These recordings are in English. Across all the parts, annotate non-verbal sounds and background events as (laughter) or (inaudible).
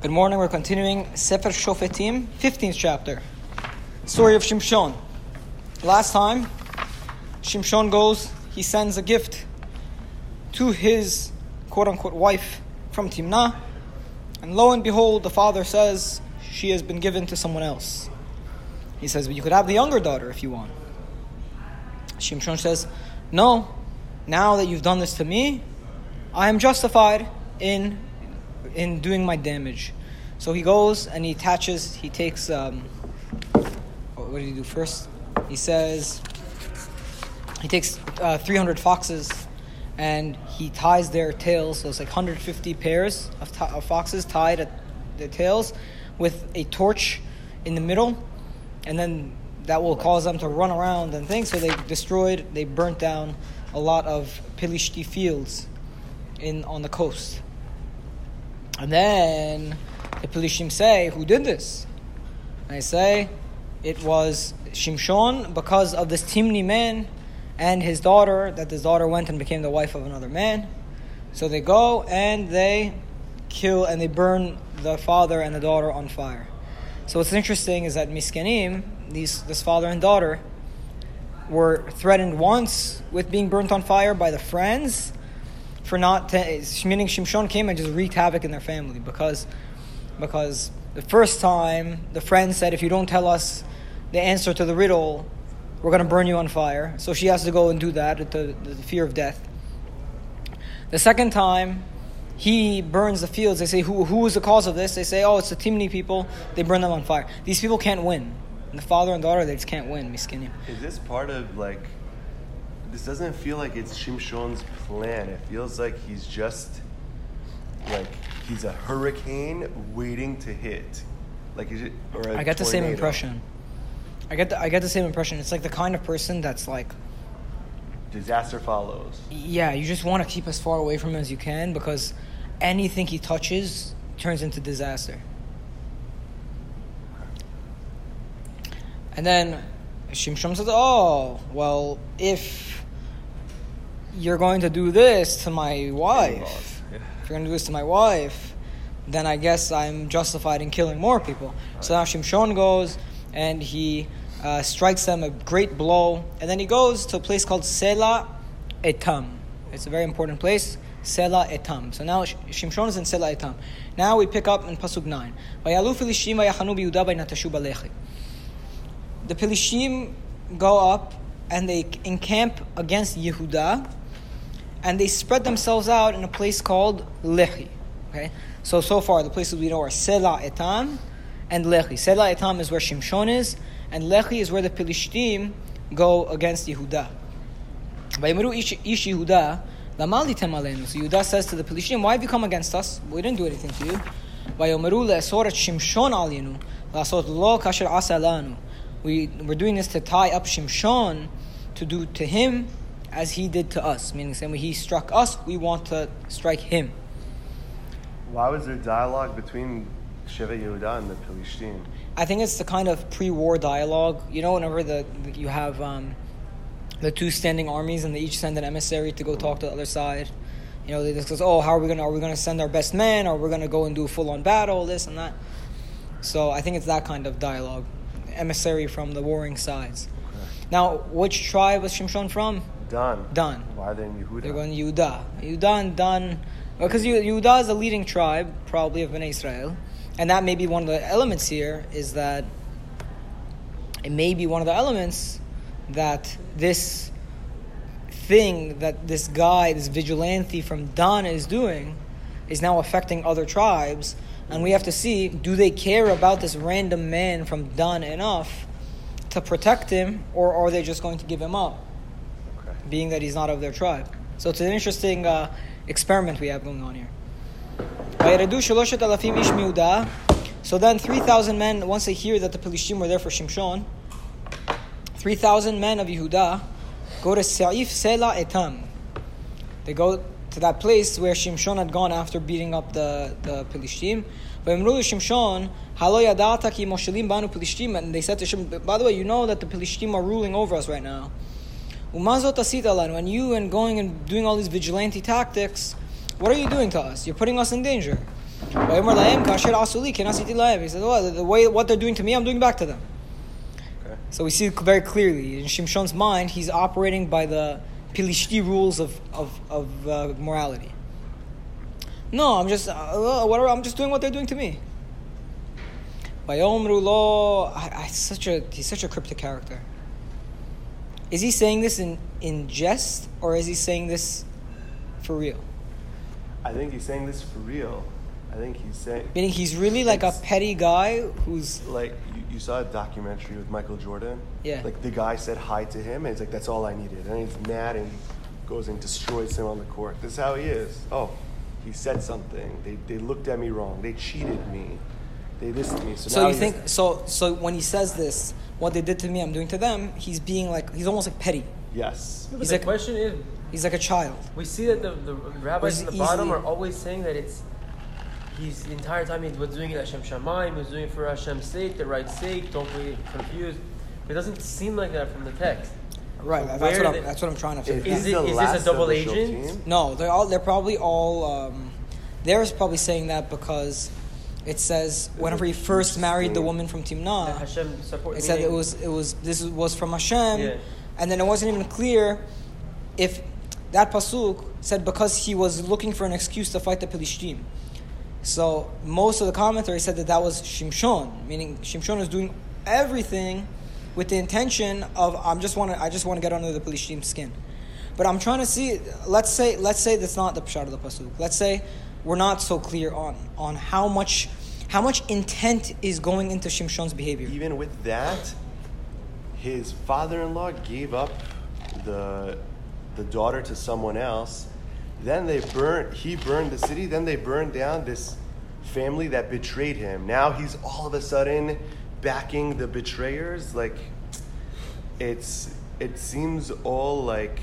Good morning. We're continuing Sefer Shofetim, 15th chapter. Story of Shimshon. Last time, Shimshon goes, he sends a gift to his quote unquote wife from Timnah, and lo and behold, the father says she has been given to someone else. He says, But you could have the younger daughter if you want. Shimshon says, No, now that you've done this to me, I am justified in in doing my damage. So he goes and he attaches, he takes, um, what did he do first? He says, he takes uh, 300 foxes and he ties their tails, so it's like 150 pairs of, t- of foxes tied at their tails with a torch in the middle, and then that will cause them to run around and things. So they destroyed, they burnt down a lot of Pilishti fields in on the coast. And then the Pelishim say, Who did this? And I say, It was Shimshon because of this Timni man and his daughter, that his daughter went and became the wife of another man. So they go and they kill and they burn the father and the daughter on fire. So what's interesting is that Miskanim, these, this father and daughter, were threatened once with being burnt on fire by the friends for not t- meaning Shimshon came and just wreaked havoc in their family because because the first time the friend said if you don't tell us the answer to the riddle we're going to burn you on fire. So she has to go and do that the, the fear of death. The second time he burns the fields. They say who, who is the cause of this? They say oh it's the Timni people. They burn them on fire. These people can't win. And the father and daughter they just can't win miskinim Is this part of like? This doesn't feel like it's Shimshon's plan. It feels like he's just like he's a hurricane waiting to hit. Like is it? Or I get the same impression I get the, I get the same impression it's like the kind of person that's like Disaster follows. Yeah, you just want to keep as far away from him as you can because anything he touches turns into disaster. And then Shimshon says, "Oh, well, if you're going to do this to my wife, Yeah. if you're going to do this to my wife, then I guess I'm justified in killing more people." So now Shimshon goes and he uh, strikes them a great blow, and then he goes to a place called Sela Etam. It's a very important place. Sela Etam. So now Sh- Shimshon is in Sela Etam. Now we pick up in Pasuk 9. "Vayalu Filishim vayachanu biyuda vaynatashu balechi." The Pelishim go up and they encamp against Yehuda, and they spread themselves out in a place called Lehi. Okay, so so far the places we know are Sela Etam and Lehi. Sela Etam is where Shimshon is, and Lehi is where the Pelishtim go against Yehuda. Vayimeru ish Yehuda, lama litem aleinu. So Yehuda says to the Pelishtim, "Why have you come against us? We didn't do anything to you." Vayomeru le'asor et Shimshon alinu, lo kasher. We we're doing this to tie up Shimshon to do to him as he did to us. Meaning, the same way he struck us, we want to strike him. Why was there dialogue between Shevet Yehuda and the Pelishtim? I think it's the kind of pre-war dialogue. You know, whenever the you have um, the two standing armies and they each send an emissary to go talk to the other side. You know, they discuss, oh, how are we gonna are we gonna send our best man? or we're gonna go and do a full-on battle, this and that. So I think it's that kind of dialogue, emissary from the warring sides. Now, which tribe was Shimshon from? Dan. Dan. Why are they in Yehuda? They're going Yehuda. Yehuda and Dan, because Yehuda is a leading tribe, probably of Bnei Israel, and that may be one of the elements here. Is that it may be one of the elements that this thing that this guy, this vigilante from Dan is doing, is now affecting other tribes, and we have to see: do they care about this random man from Dan enough to protect him, or are they just going to give him up? being that he's not of their tribe. So it's an interesting uh, experiment we have going on here. So then 3,000 men, once they hear that the Pelishtim were there for Shimshon, 3,000 men of Yehuda go to Sa'if Sela Etam. They go to that place where Shimshon had gone after beating up the, the Pelishtim. And they said to Shimshon, by the way, you know that the Pelishtim are ruling over us right now. When you and going and doing all these vigilante tactics, what are you doing to us? You're putting us in danger. He said, well, oh, the way what they're doing to me, I'm doing back to them. Okay. So we see very clearly in Shimshon's mind, he's operating by the Pilishti rules of of, of uh, morality. No, I'm just uh, uh whatever. I'm just doing what they're doing to me. By I, I, such a he's such a cryptic character. Is he saying this in in jest or is he saying this for real? I think he's saying this for real. I think he's saying Meaning he's really like a petty guy who's like you, you saw a documentary with Michael Jordan. Yeah. Like the guy said hi to him, and he's like, "That's all I needed." And he's mad and goes and destroys him on the court. This is how he is. Oh, he said something. They, they looked at me wrong. They cheated me. They this to me. So, So you think so? So when he says this, what they did to me, I'm doing to them. He's being like he's almost like petty. Yes. But He's the like- question is, He's like a child. we see that the, the rabbis Was at the bottom are always saying that it's he's the entire time he was doing it L'shem Shamayim, he was doing it for Hashem's sake, the right sake. Don't be confused. It doesn't seem like that from the text. Right. That's what I'm, the- that's what I'm trying to If figure. Is he's it- is this a double agent? No, they're all they're probably all um, they're probably saying that because it says whenever he first married the woman from Timnah, it said it was it was this was from Hashem, Yeah. and then it wasn't even clear if that pasuk said because he was looking for an excuse to fight the Pelishtim. So most of the commentary said that that was Shimshon, meaning Shimshon is doing everything with the intention of I'm just want to I just want to get under the Pelishtim skin. But I'm trying to see. Let's say let's say that's not the pshat of the pasuk. Let's say we're not so clear on on how much how much intent is going into Shimshon's behavior. even with that, his father-in-law gave up the the daughter to someone else. Then they burned. He burned the city. Then they burned down this family that betrayed him. Now he's all of a sudden backing the betrayers. Like it's it seems all like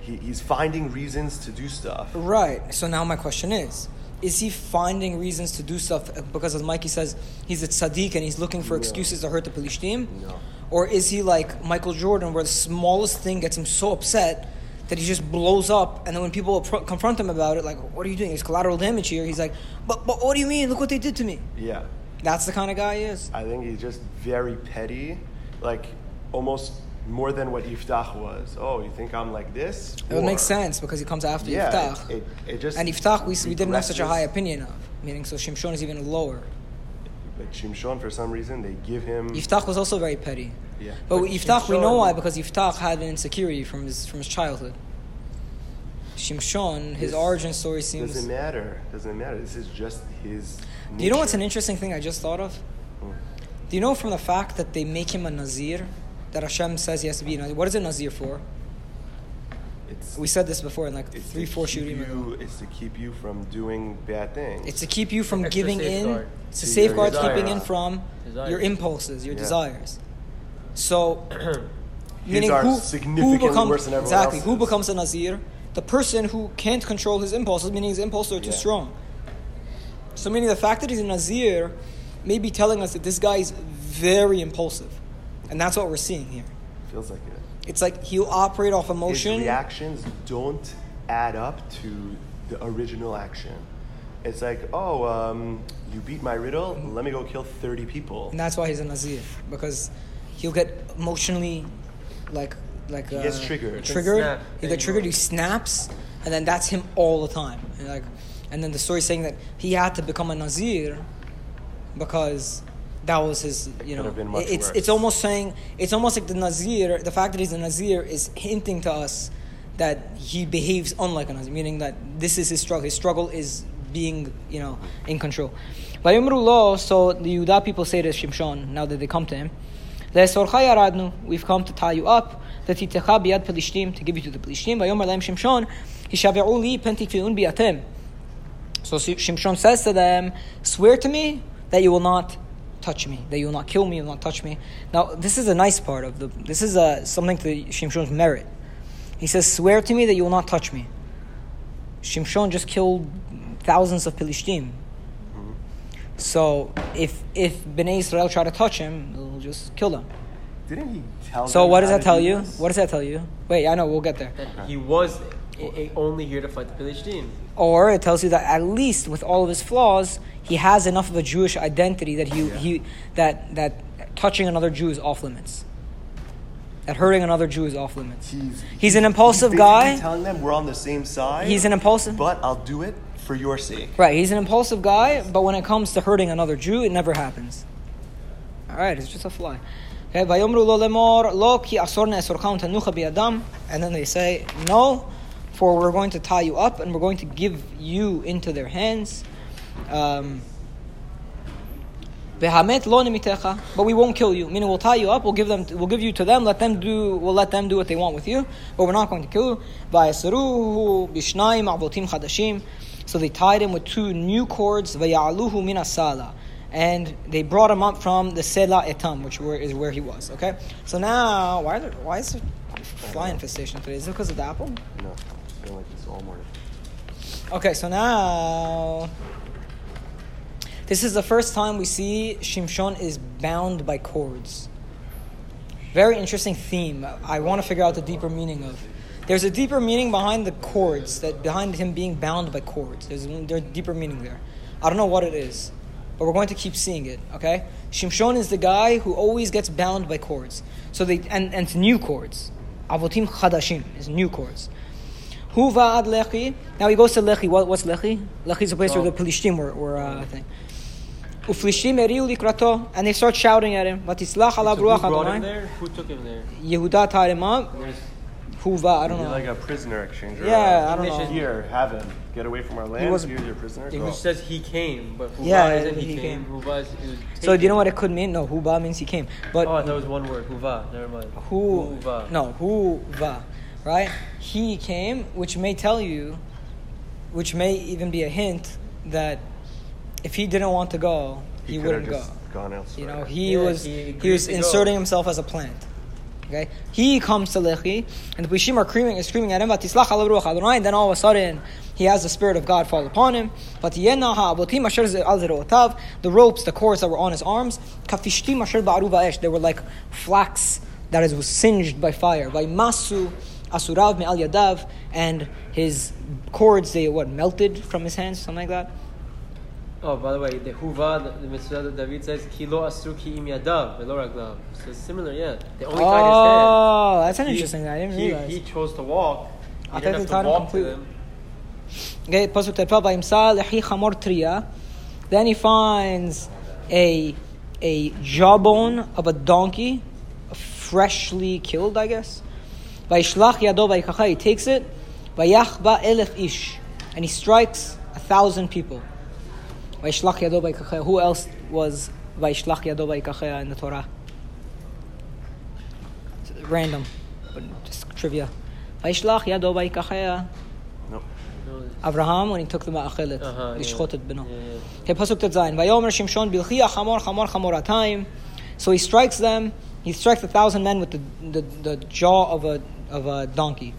he, he's finding reasons to do stuff. Right. So now my question is. Is he finding reasons to do stuff because, as Mikey says, he's a tzaddik and he's looking for excuses to hurt the Pelishtim? No. Or is he like Michael Jordan, where the smallest thing gets him so upset that he just blows up, and then when people confront him about it, like, "What are you doing? There's collateral damage here." He's like, "But, but what do you mean? Look what they did to me." Yeah. That's the kind of guy he is. I think he's just very petty, like almost more than what Iftach was. Oh, you think I'm like this? It would make sense because he comes after Yeah, Yiftach. it, it, it just and Yiftach, we, we didn't have such a high opinion of, meaning so Shimshon is even lower. But Shimshon, for some reason, they give him. Yiftach was also very petty. Yeah. But, But Yiftach, we know why because Yiftach had an insecurity from his from his childhood. Shimshon, his origin story seems. Doesn't matter. Doesn't matter. This is just his. Do you know what's an interesting thing I just thought of? Hmm. Do you know from the fact that they make him a nazir, that Hashem says he has to be a nazir? What is a nazir for? It's, We said this before in like it's three, four shooting ago. you, It's to keep you from doing bad things. It's to keep you from Extra giving in. It's to To safeguard keeping in from Desires. your impulses, your Yeah. desires. So, (clears throat) meaning who, who becomes worse than everyone exactly who becomes a nazir? The person who can't control his impulses, meaning his impulses are too Yeah. strong. So, meaning the fact that he's a nazir may be telling us that this guy is very impulsive, and that's what we're seeing here. Feels like it. It's like he'll operate off His emotion. reactions don't add up to the original action. It's like, oh, um, you beat my riddle. Let me go kill thirty people. And that's why he's a Nazir because he'll get emotionally like like He uh, gets triggered. Triggered. He get triggered. He snaps, and then that's him all the time. And like, and then the story saying that he had to become a Nazir because that was his you know it's worse. it's almost saying it's almost like the nazir the fact that he's a nazir is hinting to us that he behaves unlike a nazir meaning that this is his struggle. His struggle is being you know in control. So the Yudah people say to Shimshon now that they come to him we've come to tie you up that he to give you to the Plishtim by Shimshon so Shimshon says to them swear to me that you will not touch me, that you will not kill me, you will not touch me. Now, this is a nice part of the, this is a, something to Shimshon's merit. He says, swear to me that you will not touch me. Shimshon just killed thousands of Pilishtim. Mm-hmm. So if if Bnei Israel try to touch him, they'll just kill them. Didn't he tell? So them what does that tell you? this? What does that tell you? Wait, I know we'll get there. That he was I- I- only here to fight the Philistines. Or it tells you that at least with all of his flaws, he has enough of a Jewish identity that he, he that that touching another Jew is off limits. That hurting another Jew is off limits. He's, He's an impulsive he's guy. telling them we're on the same side. He's an impulsive. but I'll do it for your sake. Right, he's an impulsive guy, but when it comes to hurting another Jew, it never happens. All right, it's just a fly. Okay, "Vayomru lo lemor lo ki asor ne'esorcha tanucha bi'adam," and then they say, "No, for we're going to tie you up and we're going to give you into their hands." Um, but we won't kill you. Meaning, we'll tie you up. We'll give them. We'll give you to them. Let them do. We'll let them do what they want with you. But we're not going to kill you. So they tied him with two new cords. And they brought him up from the Sela Etam, which were, is where he was. Okay, so now why why is there fly infestation today? Is it because of the apple? No, Like this all morning. Okay, so now this is the first time we see Shimshon is bound by cords. Very interesting theme. I want to figure out the deeper meaning of. There's a deeper meaning behind the cords, that behind him being bound by cords. There's, there's a deeper meaning there. I don't know what it is, but we're going to keep seeing it. Okay, Shimshon is the guy who always gets bound by cords. So they and and it's new cords. Avotim chadashim is new cords. Hu va'ad Lechi. Now he goes to Lechi. What, what's Lechi? Lechi is a place where the Pelishtim were, were uh, I think. Uflishtim eriu likrato, and they start shouting at him. Vatislach ala So who bruach brought him Adonai. there? Who took him there? Yehuda tied him up. There's, Hu va, I don't know. like a prisoner exchange. Yeah, I don't know. Here, have him. Get away from our land. He was- Here's your prisoner. it Go. which says he came, but Huva Yeah, isn't he, he came. came. Huva is, So do you know what it could mean? No, Huba means he came. But Oh, I thought it was one word. Huva. Never mind. Hu, Huva. no, Hu va, right? He came, which may tell you, which may even be a hint that if he didn't want to go, he, could've wouldn't go. Gone elsewhere. You know, he Yeah, was he he, was to go. inserting himself as a plant. Okay, he comes to Lechi, and the Plishim are screaming, screaming at him. "Vatislach ala ruach Adonai," And then all of a sudden, he has the spirit of God fall upon him. But yena ha'avotim asher ze- al zerotav, the ropes, the cords that were on his arms, kafishtim asher ba'aru va'esh, they were like flax that is, was singed by fire. By masu asurav me'al yadav, and his cords they what melted from his hands, something like that. Oh, by the way, the Huva, the, the Metzudat David says, Kilo asru ki im yadav, velo raglav. So it's similar, yeah. They only tied Oh, his that's an hands. interesting. I didn't he, realize. He chose to walk. He I didn't have to walk to them. Okay, pasuk terpa vayimsa lehi chamor triya. Then he finds a a jawbone of a donkey, freshly killed, I guess. Vayishlach yado vayikacha. He takes it. By Vayachba elef ish, and he strikes a thousand people. By Vayishlach yado by vayikacha. Who else was by vayishlach yado by vayikacha in the Torah? Random, but just trivia. By Vayishlach yado vayikacha. Nope. No, Abraham when he took the ma'achelet, Uh-huh, lishchot yeah. et beno. Yeah, yeah. Okay, pasuk tet zayin. Vayomer Shimshon bilchi achamor chamor chamoratayim. So he strikes them. He strikes a thousand men with the, the, the jaw of a of a donkey.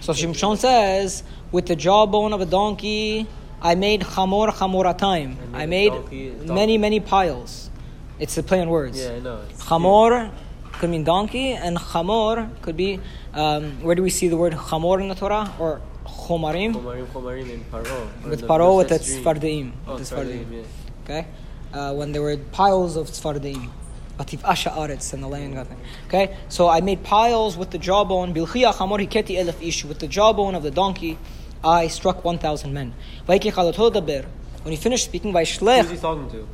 So Shimshon says, with the jawbone of a donkey, I made chamor chamoratayim. I I made donkey- donkey. many many piles. It's a play on words. Yeah, I know. Chamor could mean donkey, and chamor could be. Um, where do we see the word chamor in the Torah or chomarim? Chomarim, chomarim in Paro. With Paro, with the tzfardeim. Oh, the tzfardeim. yeah. Okay, uh, when there were piles of tzfardeim. Bativ asha aretz and the land got them. Okay, so I made piles with the jawbone. Bilchia chamor hiketi elef ish. With the jawbone of the donkey, I struck one thousand men. Vaiki chalato. When he finished speaking, Who's he vaishlech. talking to?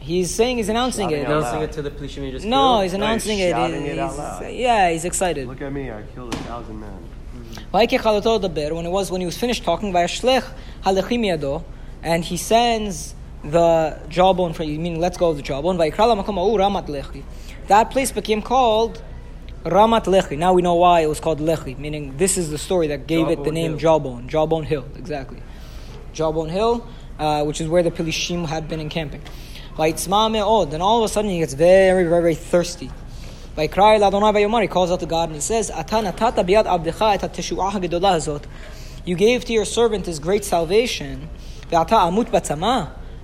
He's saying he's announcing Shouting it. out Announcing loud. it to the Plishim he just No, killed? he's No, he's announcing it. shouting it He's- out loud. Yeah, he's excited. Look at me. I killed a thousand men. Vaike chalato when it was when he was finished talking, vayashlech halechim yado, and he sends the jawbone for you, meaning let's go of the jawbone. Vayikra makom ha'u ramat lechi. That place became called Ramat Lechi. Now we know why it was called Lechi, meaning this is the story that gave it the name Hill. Jawbone. Jawbone Hill, exactly. Jawbone Hill, uh, which is where the Pilishim had been encamping. Then all of a sudden he gets very, very, very thirsty. Vayikra el Adonai. He calls out to God and he says, "Ata natata biyad abdecha et hateshuah hagedolah hazot." You gave to your servant this great salvation.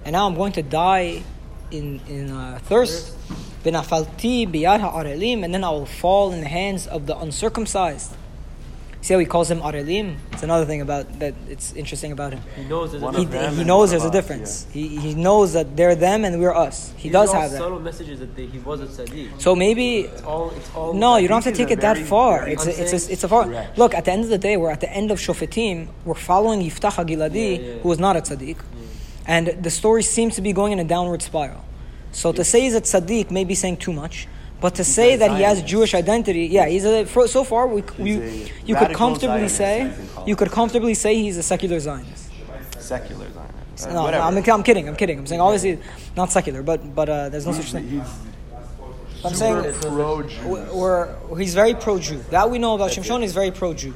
Ve'ata amut batzama. And now I'm going to die in in uh, thirst. V'nafalti biyad ha'arelim. And then I will fall in the hands of the uncircumcised. See how he calls him Arelim? It's another thing about that. It's interesting about him. He knows there's a One He, difference. he knows there's a of us, difference. He, he knows that they're them and we're us. He These does are all have that. subtle messages that they, he was a tzaddik. So maybe It's all. It's all. no, you don't have to take it that very- far. very- It's I'm a, it's a, it's a far. Correct. Look, at the end of the day, we're at the end of Shofetim. We're following Yiftach Hagiladi, Yeah, yeah. who was not a tzaddik, and the story seems to be going in a downward spiral. So to say he's a tzaddik may be saying too much. But to say that he has Jewish identity, yeah, he's a. So far, we, we you could comfortably Zionist, say you can call you it. could comfortably say he's a secular Zionist. Secular Zionist. No, Whatever. I'm, I'm kidding. I'm kidding. I'm saying obviously not secular, but but uh, there's no such thing. I'm saying pro-Jew. or he's very pro-Jew. That we know about Shimshon. He's very pro-Jew.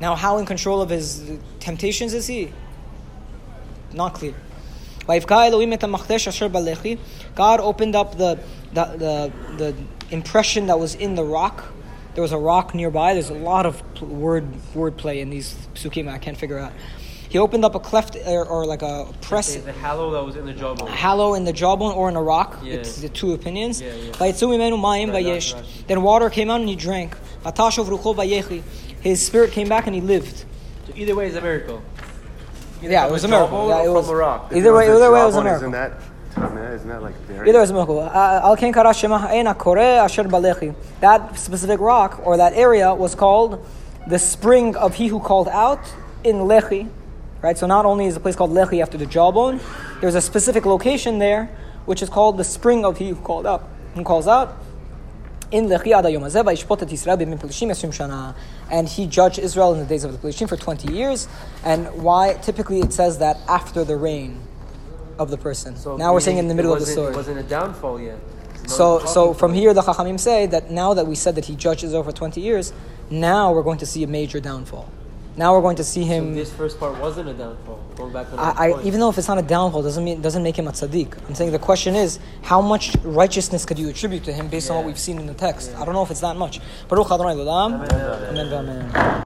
Now, how in control of his temptations is he? Not clear. God opened up the, the, the, the impression that was in the rock. There was a rock nearby. There's a lot of word wordplay in these psukim I can't figure out. He opened up a cleft or, or like a press The hallow that was in the jawbone. hollow in the jawbone or in a rock. Yeah. It's the two opinions. Yeah, yeah. Right. Then water came out and he drank. Vatashov rucho vayechi. His spirit came back and he lived. So either way, it's a miracle. Yeah, it was a a miracle. Yeah, it was- from a. Either way, either way, it was a miracle. Isn't that, isn't that like very... Either way, it's a miracle. Uh, Al ken kara shema ha'en hakoreh asher balechi. That specific rock or that area was called the spring of he who called out in Lechi. Right? So not only is the place called Lechi after the jawbone, there's a specific location there which is called the spring of he who called out. Who calls out? In Lechi ad hayom hazeh vayishpot et Yisrael b'yemim pelishim esrim shana. And he judged Israel in the days of the Pelishim for 20 years. And why? Typically it says that after the reign of the person. So now we're saying in the middle of the story. It wasn't a downfall yet. So, so from here, the Chachamim say that now that we said that he judged Israel for 20 years, now we're going to see a major downfall. Now we're going to see So him. this first part wasn't a downfall. Going back to I, I, even though if it's not a downfall, doesn't mean doesn't make him a tzaddik. I'm saying the question is how much righteousness could you attribute to him based on what we've seen in the text. I don't know if it's that much. Baruch Adonai L'olam. Amen. Amen.